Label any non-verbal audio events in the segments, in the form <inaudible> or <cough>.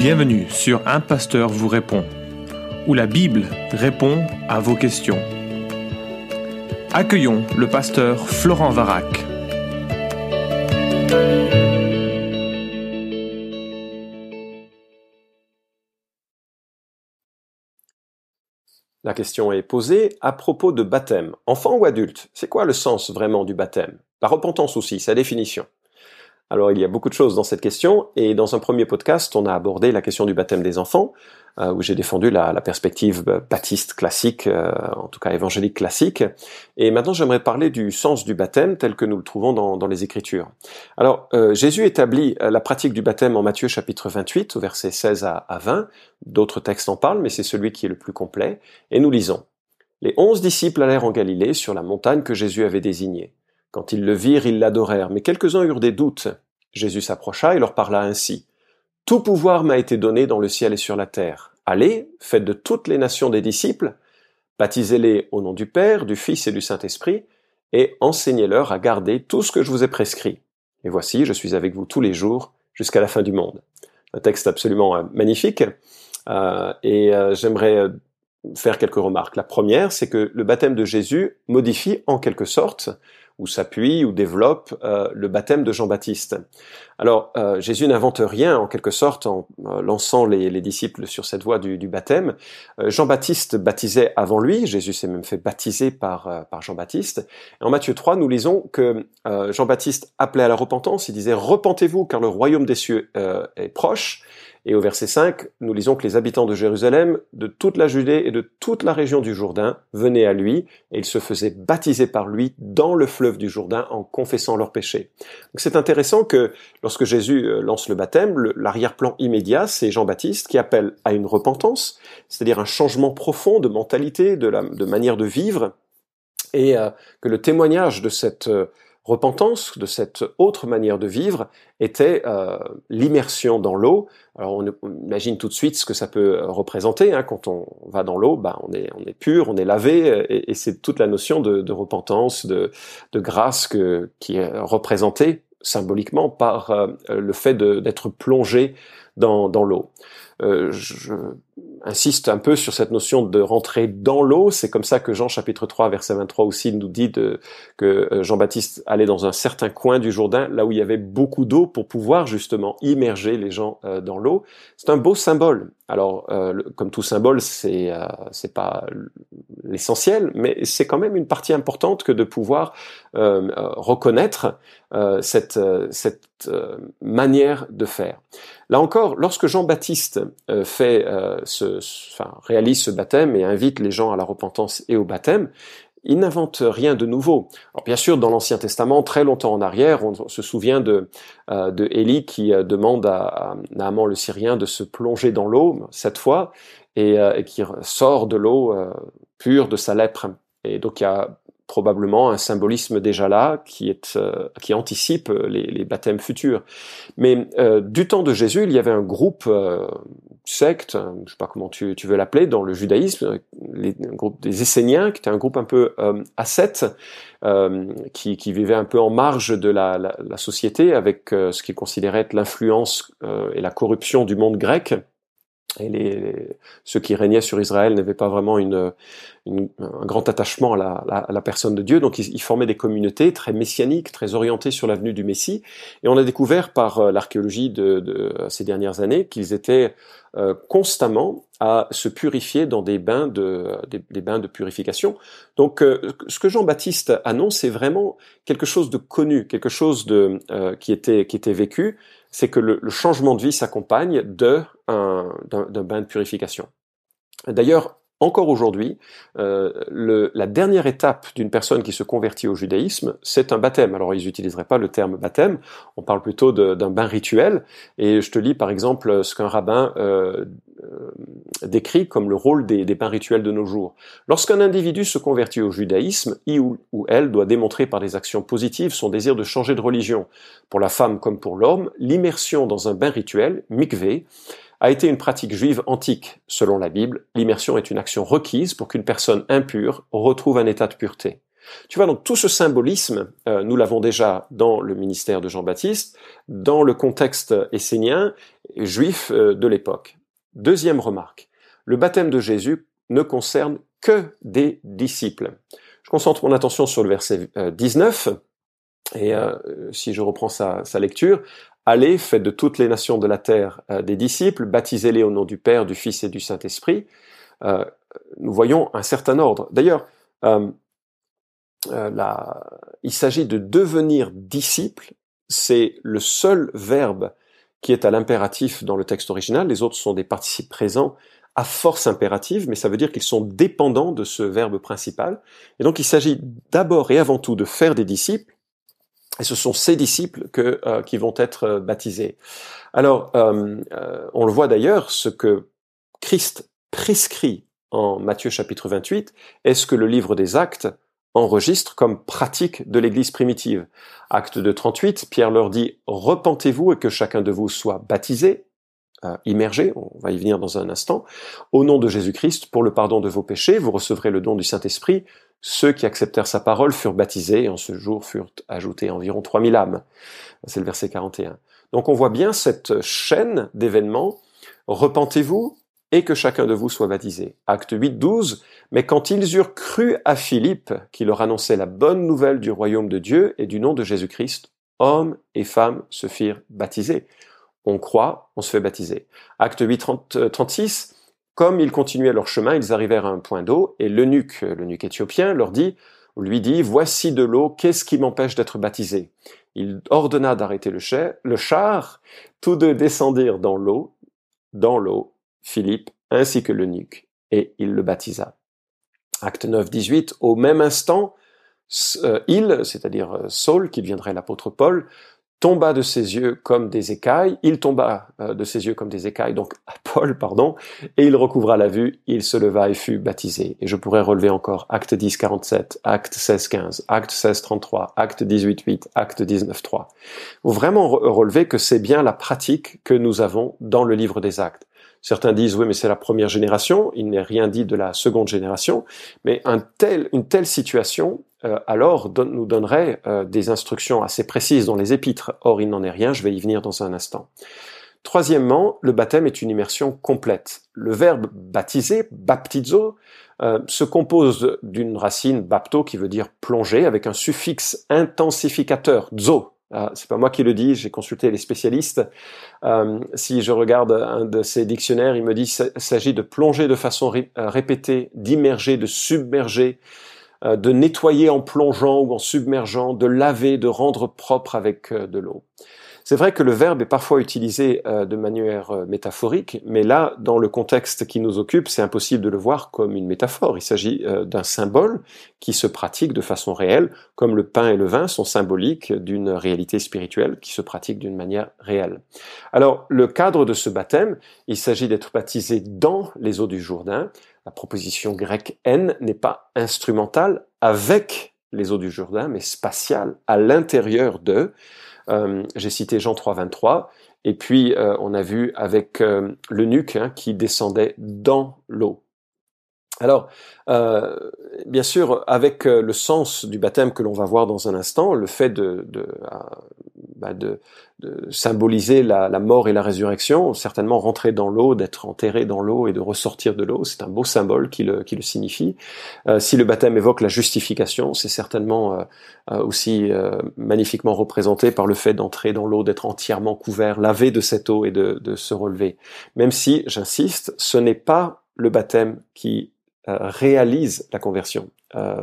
Bienvenue sur Un Pasteur vous répond, où la Bible répond à vos questions. Accueillons le pasteur Florent Varac. La question est posée à propos de baptême. Enfant ou adulte C'est quoi le sens vraiment du baptême? La repentance aussi, sa définition. Alors il y a beaucoup de choses dans cette question, et dans un premier podcast, on a abordé la question du baptême des enfants, euh, où j'ai défendu la, perspective baptiste classique, euh, en tout cas évangélique classique. Et maintenant, j'aimerais parler du sens du baptême tel que nous le trouvons dans, les Écritures. Alors, euh, Jésus établit la pratique du baptême en Matthieu chapitre 28, au verset 16 à, à 20. D'autres textes en parlent, mais c'est celui qui est le plus complet. Et nous lisons. Les onze disciples allèrent en Galilée sur la montagne que Jésus avait désignée. Quand ils le virent, ils l'adorèrent, mais quelques-uns eurent des doutes. Jésus s'approcha et leur parla ainsi. Tout pouvoir m'a été donné dans le ciel et sur la terre. Allez, faites de toutes les nations des disciples, baptisez-les au nom du Père, du Fils et du Saint-Esprit, et enseignez-leur à garder tout ce que je vous ai prescrit. Et voici, je suis avec vous tous les jours jusqu'à la fin du monde. Un texte absolument euh, magnifique, euh, et euh, j'aimerais faire quelques remarques. La première, c'est que le baptême de Jésus modifie en quelque sorte ou s'appuie ou développe euh, le baptême de Jean-Baptiste. Alors euh, Jésus n'invente rien en quelque sorte en euh, lançant les, disciples sur cette voie du, baptême. Jean-Baptiste baptisait avant lui, Jésus s'est même fait baptiser par, par Jean-Baptiste. En Matthieu 3, nous lisons que Jean-Baptiste appelait à la repentance, il disait Repentez-vous car le royaume des cieux est proche. Et au verset 5, nous lisons que les habitants de Jérusalem, de toute la Judée et de toute la région du Jourdain venaient à lui, et ils se faisaient baptiser par lui dans le fleuve du Jourdain en confessant leurs péchés. c'est intéressant que lorsque Jésus euh, lance le baptême, l'arrière-plan immédiat, c'est Jean-Baptiste qui appelle à une repentance, c'est-à-dire un changement profond de mentalité, de manière de vivre, et euh, que le témoignage de cette euh, repentance, de cette autre manière de vivre, était euh, l'immersion dans l'eau. Alors on, imagine tout de suite ce que ça peut euh, représenter. Hein. Quand on va dans l'eau, bah, on, est, on est pur, on est lavé, et, c'est toute la notion de, repentance, de, grâce qui est représentée symboliquement par euh, le fait d'être plongé dans, l'eau. je, insiste un peu sur cette notion de rentrer dans l'eau. C'est comme ça que Jean chapitre 3 verset 23 aussi nous dit que euh, Jean-Baptiste allait dans un certain coin du Jourdain, là où il y avait beaucoup d'eau pour pouvoir justement immerger les gens euh, dans l'eau. C'est un beau symbole. Alors, euh, comme tout symbole, c'est c'est pas l'essentiel, mais c'est quand même une partie importante que de pouvoir reconnaître cette cette manière de faire. Là encore, lorsque Jean-Baptiste ce enfin, réalise ce baptême et invite les gens à la repentance et au baptême, il n'invente rien de nouveau. Bien sûr, dans l'Ancien Testament, très longtemps en arrière, on se souvient de, euh, Élie qui euh, demande à, Naaman le Syrien de se plonger dans l'eau cette fois et, euh, et, qui sort de l'eau pure de sa lèpre. Et donc il y a probablement un symbolisme déjà là qui, est, qui anticipe les, les, baptêmes futurs. Mais du temps de Jésus, il y avait un groupe secte, je sais pas comment tu, veux l'appeler, dans le judaïsme, les, groupe des Esséniens, qui était un groupe un peu euh, ascète, euh, qui, qui, vivait un peu en marge de la, la, société, avec euh, ce qu'ils considéraient être l'influence euh, et la corruption du monde grec. Et les, ceux qui régnaient sur Israël n'avaient pas vraiment une, un grand attachement à la, à la, personne de Dieu, donc ils, ils, formaient des communautés très messianiques, très orientées sur l'avenue du Messie. Et on a découvert par l'archéologie de, de, ces dernières années qu'ils étaient euh, constamment à se purifier dans des bains de, des, bains de purification. Donc, euh, ce que Jean-Baptiste annonce, c'est vraiment quelque chose de connu, quelque chose de, euh, qui, était, qui était vécu, c'est que le, changement de vie s'accompagne d'un bain de purification. D'ailleurs, encore aujourd'hui, euh, la dernière étape d'une personne qui se convertit au judaïsme, c'est un baptême. Alors ils n'utiliseraient pas le terme baptême, on parle plutôt d'un bain rituel. Et je te lis par exemple ce qu'un rabbin euh, euh, décrit comme le rôle des, bains rituels de nos jours. Lorsqu'un individu se convertit au judaïsme, il ou, ou elle doit démontrer par des actions positives son désir de changer de religion. Pour la femme comme pour l'homme, l'immersion dans un bain rituel, mikvé, a été une pratique juive antique. Selon la Bible, l'immersion est une action requise pour qu'une personne impure retrouve un état de pureté. Tu vois, donc tout ce symbolisme, euh, nous l'avons déjà dans le ministère de Jean-Baptiste, dans le contexte essénien, juifs de l'époque. Deuxième remarque, le baptême de Jésus ne concerne que des disciples. Je concentre mon attention sur le verset 19, et si je reprends sa lecture, Allez, faites de toutes les nations de la terre des disciples, baptisez-les au nom du Père, du Fils et du Saint-Esprit. nous voyons un certain ordre. D'ailleurs, il s'agit de devenir disciple, c'est le seul verbe qui est à l'impératif dans le texte original, les autres sont des participes présents à force impérative, mais ça veut dire qu'ils sont dépendants de ce verbe principal. Et donc il s'agit d'abord et avant tout de faire des disciples, et ce sont ces disciples euh, qui vont être euh, baptisés. Alors, euh, on le voit d'ailleurs, ce que Christ prescrit en Matthieu chapitre 28 est ce que le livre des actes enregistre comme pratique de l'Église primitive. Acte de 38, Pierre leur dit Repentez-vous et que chacun de vous soit baptisé, immergé, on va y venir dans un instant, au nom de Jésus-Christ pour le pardon de vos péchés, vous recevrez le don du Saint-Esprit. Ceux qui acceptèrent sa parole furent baptisés et en ce jour furent ajoutés environ 3000 âmes. C'est le verset 41. Donc on voit bien cette chaîne d'événements. Repentez-vous, et que chacun de vous soit baptisé. Acte 8, 12. Mais quand ils eurent cru à Philippe, qui leur annonçait la bonne nouvelle du royaume de Dieu et du nom de Jésus-Christ, hommes et femmes se firent baptiser. On croit, on se fait baptiser. Acte 8, 36. Comme ils continuaient leur chemin, ils arrivèrent à un point d'eau, et l'eunuque, l'eunuque éthiopien, leur dit, lui dit, voici de l'eau, qu'est-ce qui m'empêche d'être baptisé? Il ordonna d'arrêter le char, tous deux descendirent dans l'eau, dans l'eau, Philippe ainsi que l'eunuque, et il le baptisa. Acte 9, 18, au même instant, euh, il, c'est-à-dire euh, Saul, qui deviendrait l'apôtre Paul, tomba de ses yeux comme des écailles, il tomba euh, de ses yeux comme des écailles, donc Paul, <laughs> pardon, et il recouvra la vue, il se leva et fut baptisé. Et je pourrais relever encore acte 10, 47, acte 16, 15, acte 16, 33, acte 18, 8, acte 19, 3. Vous vraiment relever que c'est bien la pratique que nous avons dans le livre des actes. Certains disent oui, mais c'est la première génération. Il n'est rien dit de la seconde génération. Mais un tel, une telle situation, euh, alors, nous donnerait euh, des instructions assez précises dans les épîtres. Or, il n'en est rien. Je vais y venir dans un instant. Troisièmement, le baptême est une immersion complète. Le verbe baptiser, baptizo, euh, se compose d'une racine bapto qui veut dire plonger avec un suffixe intensificateur, zo, ah, c'est pas moi qui le dis, j'ai consulté les spécialistes. Euh, si je regarde un de ces dictionnaires, il me dit s'agit de plonger de façon euh, répétée, d'immerger, de submerger, euh, de nettoyer en plongeant ou en submergeant, de laver, de rendre propre avec de l'eau. C'est vrai que le verbe est parfois utilisé euh, de manière euh, métaphorique, mais là, dans le contexte qui nous occupe, c'est impossible de le voir comme une métaphore. Il s'agit euh, d'un symbole qui se pratique de façon réelle, comme le pain et le vin sont symboliques d'une réalité spirituelle qui se pratique d'une manière réelle. Alors, le cadre de ce baptême, il s'agit d'être baptisé dans les eaux du Jourdain. La proposition grecque N n'est pas instrumentale avec les eaux du Jourdain, mais spatiale à l'intérieur de. Euh, j'ai cité Jean 3, 23. Et puis, euh, on a vu avec euh, l'eunuque hein, qui descendait dans l'eau. Alors, bien sûr, avec le sens du baptême que l'on va voir dans un instant, le fait de, bah, de, symboliser la, mort et la résurrection, certainement rentrer dans l'eau, d'être enterré dans l'eau et de ressortir de l'eau, c'est un beau symbole qui le, qui le signifie. Euh, si le baptême évoque la justification, c'est certainement euh, euh, aussi magnifiquement représenté par le fait d'entrer dans l'eau, d'être entièrement couvert, lavé de cette eau et de, de se relever. Même si, j'insiste, ce n'est pas le baptême qui réalise la conversion. Euh,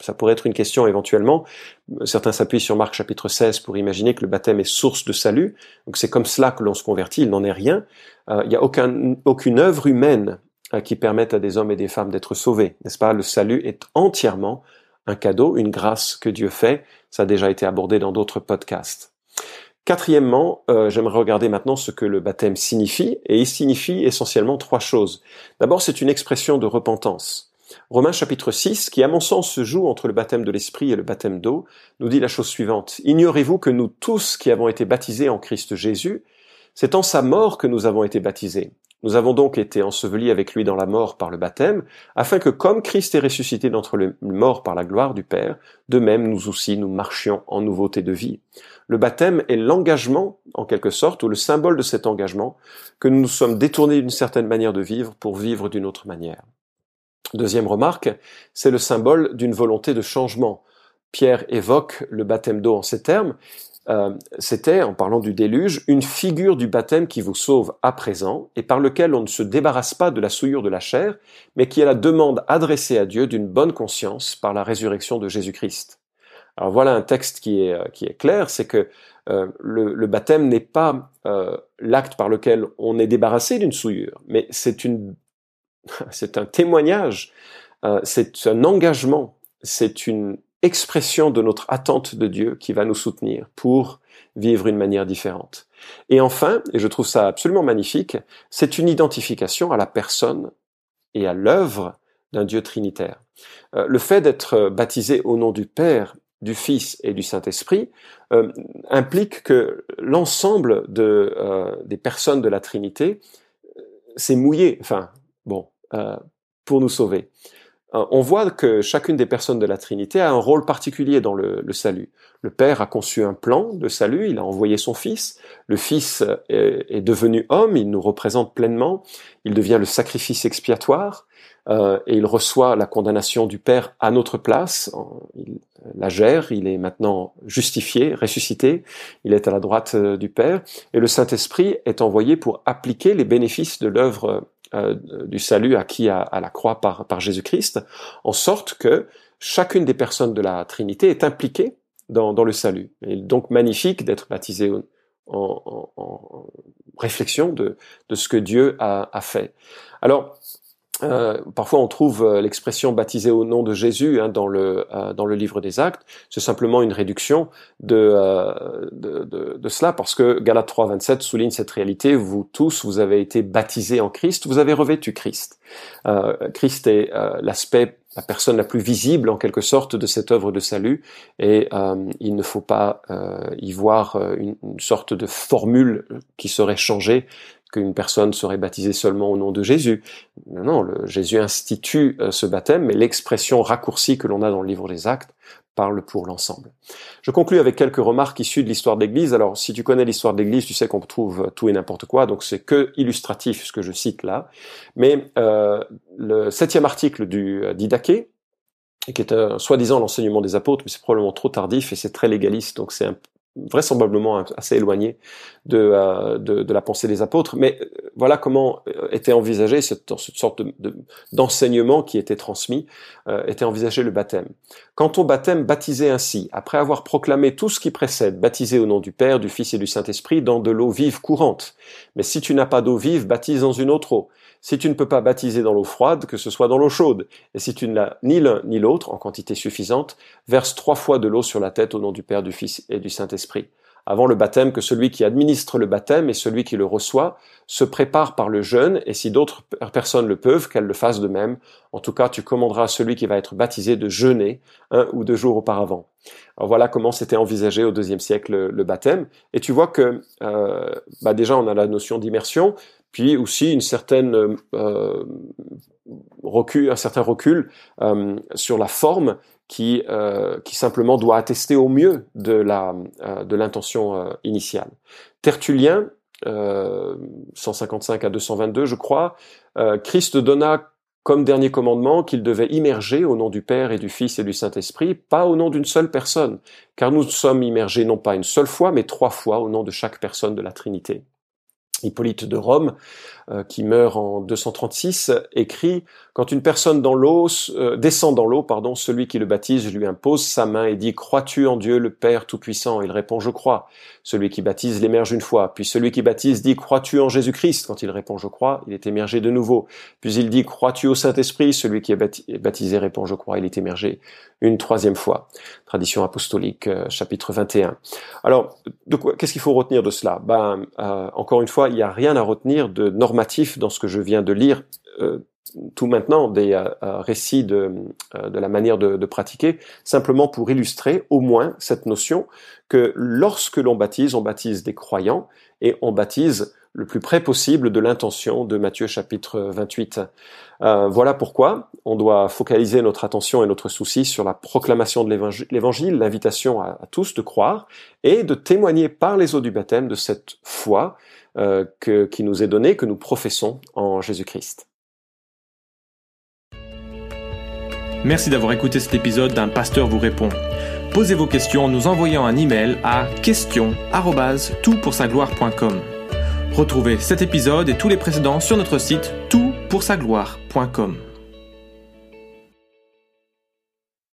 ça pourrait être une question éventuellement. Certains s'appuient sur Marc chapitre 16 pour imaginer que le baptême est source de salut. Donc c'est comme cela que l'on se convertit. Il n'en est rien. Euh, il n'y a aucun, aucune œuvre humaine euh, qui permette à des hommes et des femmes d'être sauvés, n'est-ce pas? Le salut est entièrement un cadeau, une grâce que Dieu fait. Ça a déjà été abordé dans d'autres podcasts. Quatrièmement, j'aimerais regarder maintenant ce que le baptême signifie, et il signifie essentiellement trois choses. D'abord, c'est une expression de repentance. Romains chapitre 6, qui à mon sens se joue entre le baptême de l'Esprit et le baptême d'eau, nous dit la chose suivante. Ignorez-vous que nous tous qui avons été baptisés en Christ Jésus, c'est en sa mort que nous avons été baptisés. Nous avons donc été ensevelis avec lui dans la mort par le baptême, afin que comme Christ est ressuscité d'entre les morts par la gloire du Père, de même nous aussi nous marchions en nouveauté de vie. Le baptême est l'engagement, en quelque sorte, ou le symbole de cet engagement, que nous nous sommes détournés d'une certaine manière de vivre pour vivre d'une autre manière. Deuxième remarque, c'est le symbole d'une volonté de changement. Pierre évoque le baptême d'eau en ces termes, euh, c'était, en parlant du déluge, une figure du baptême qui vous sauve à présent et par lequel on ne se débarrasse pas de la souillure de la chair, mais qui est la demande adressée à Dieu d'une bonne conscience par la résurrection de Jésus-Christ. Alors voilà un texte qui est, euh, qui est clair, c'est que euh, le, baptême n'est pas l'acte par lequel on est débarrassé d'une souillure, mais c'est une, <laughs> c'est un témoignage, c'est un engagement, c'est une expression de notre attente de Dieu qui va nous soutenir pour vivre une manière différente. Et enfin, et je trouve ça absolument magnifique, c'est une identification à la personne et à l'œuvre d'un Dieu trinitaire. Euh, le fait d'être baptisé au nom du Père, du Fils et du Saint-Esprit euh, implique que l'ensemble euh, des personnes de la Trinité s'est mouillé, enfin, bon, pour nous sauver. Euh, on voit que chacune des personnes de la Trinité a un rôle particulier dans le, salut. Le Père a conçu un plan de salut, il a envoyé son Fils, le Fils est, devenu homme, il nous représente pleinement, il devient le sacrifice expiatoire, euh, et il reçoit la condamnation du Père à notre place, il la gère, il est maintenant justifié, ressuscité, il est à la droite euh, du Père, et le Saint-Esprit est envoyé pour appliquer les bénéfices de l'œuvre euh, du salut acquis à, la croix par, Jésus-Christ, en sorte que chacune des personnes de la Trinité est impliquée dans, le salut. Et donc magnifique d'être baptisé en, réflexion de, de ce que Dieu a, a fait. Alors, euh, parfois, on trouve euh, l'expression baptisé au nom de Jésus hein, dans le euh, dans le livre des Actes. C'est simplement une réduction de, de, de, de cela parce que Galates 3:27 souligne cette réalité. Vous tous, vous avez été baptisés en Christ, vous avez revêtu Christ. Christ est l'aspect, la personne la plus visible en quelque sorte de cette œuvre de salut, et il ne faut pas y voir une, une sorte de formule qui serait changée qu'une personne serait baptisée seulement au nom de Jésus. Non, non, le, Jésus institue euh, ce baptême, mais l'expression raccourcie que l'on a dans le livre des Actes parle pour l'ensemble. Je conclus avec quelques remarques issues de l'histoire de l'Église. Alors, si tu connais l'histoire de l'Église, tu sais qu'on trouve tout et n'importe quoi, donc c'est que illustratif ce que je cite là. Mais euh, le septième article du euh, Didaché, qui est euh, soi-disant l'enseignement des apôtres, mais c'est probablement trop tardif et c'est très légaliste, donc c'est un vraisemblablement assez éloigné de, euh, de, de, la pensée des apôtres, mais euh, voilà comment euh, était envisagé cette, cette sorte d'enseignement de, qui était transmis, était envisagé le baptême. Quant au baptême baptisé ainsi, après avoir proclamé tout ce qui précède, baptisé au nom du Père, du Fils et du Saint-Esprit dans de l'eau vive courante. Mais si tu n'as pas d'eau vive, baptise dans une autre eau. Si tu ne peux pas baptiser dans l'eau froide, que ce soit dans l'eau chaude. Et si tu n'as ni l'un ni l'autre en quantité suffisante, verse trois fois de l'eau sur la tête au nom du Père, du Fils et du Saint-Esprit. Avant le baptême, que celui qui administre le baptême et celui qui le reçoit se prépare par le jeûne, et si d'autres personnes le peuvent, qu'elles le fassent de même. En tout cas, tu commanderas à celui qui va être baptisé de jeûner un ou deux jours auparavant. Alors voilà comment c'était envisagé au deuxième siècle le, baptême. Et tu vois que euh, bah déjà on a la notion d'immersion, puis aussi une certaine euh, recul, un certain recul euh, sur la forme qui, euh, qui simplement doit attester au mieux de la euh, de l'intention euh, initiale. Tertullien, 155 à 222, je crois, Christ donna comme dernier commandement qu'il devait immerger au nom du Père et du Fils et du Saint-Esprit, pas au nom d'une seule personne, car nous sommes immergés non pas une seule fois, mais trois fois au nom de chaque personne de la Trinité. Hippolyte de Rome, euh, qui meurt en 236, écrit quand une personne dans l'eau euh, descend dans l'eau, pardon, celui qui le baptise lui impose sa main et dit crois-tu en Dieu le Père tout-puissant? Il répond je crois. Celui qui baptise l'émerge une fois. Puis celui qui baptise dit crois-tu en Jésus-Christ? Quand il répond je crois, il est émergé de nouveau. Puis il dit crois-tu au Saint-Esprit? Celui qui est baptisé répond je crois, il est émergé une troisième fois. Tradition apostolique, euh, chapitre 21. Alors, Qu'est-ce qu'il faut retenir de cela? Ben, encore une fois, il n'y a rien à retenir de normatif dans ce que je viens de lire. Euh, tout maintenant des euh, euh, récits de, de, la manière de, de, pratiquer, simplement pour illustrer au moins cette notion que lorsque l'on baptise, on baptise des croyants et on baptise le plus près possible de l'intention de Matthieu chapitre 28. Euh, voilà pourquoi on doit focaliser notre attention et notre souci sur la proclamation de l'évangile, l'invitation à, tous de croire et de témoigner par les eaux du baptême de cette foi euh, qui nous est donnée, que nous professons en Jésus-Christ. Merci d'avoir écouté cet épisode d'un pasteur vous répond. Posez vos questions en nous envoyant un email à question@toutpoursagloire.com. Retrouvez cet épisode et tous les précédents sur notre site toutpoursagloire.com.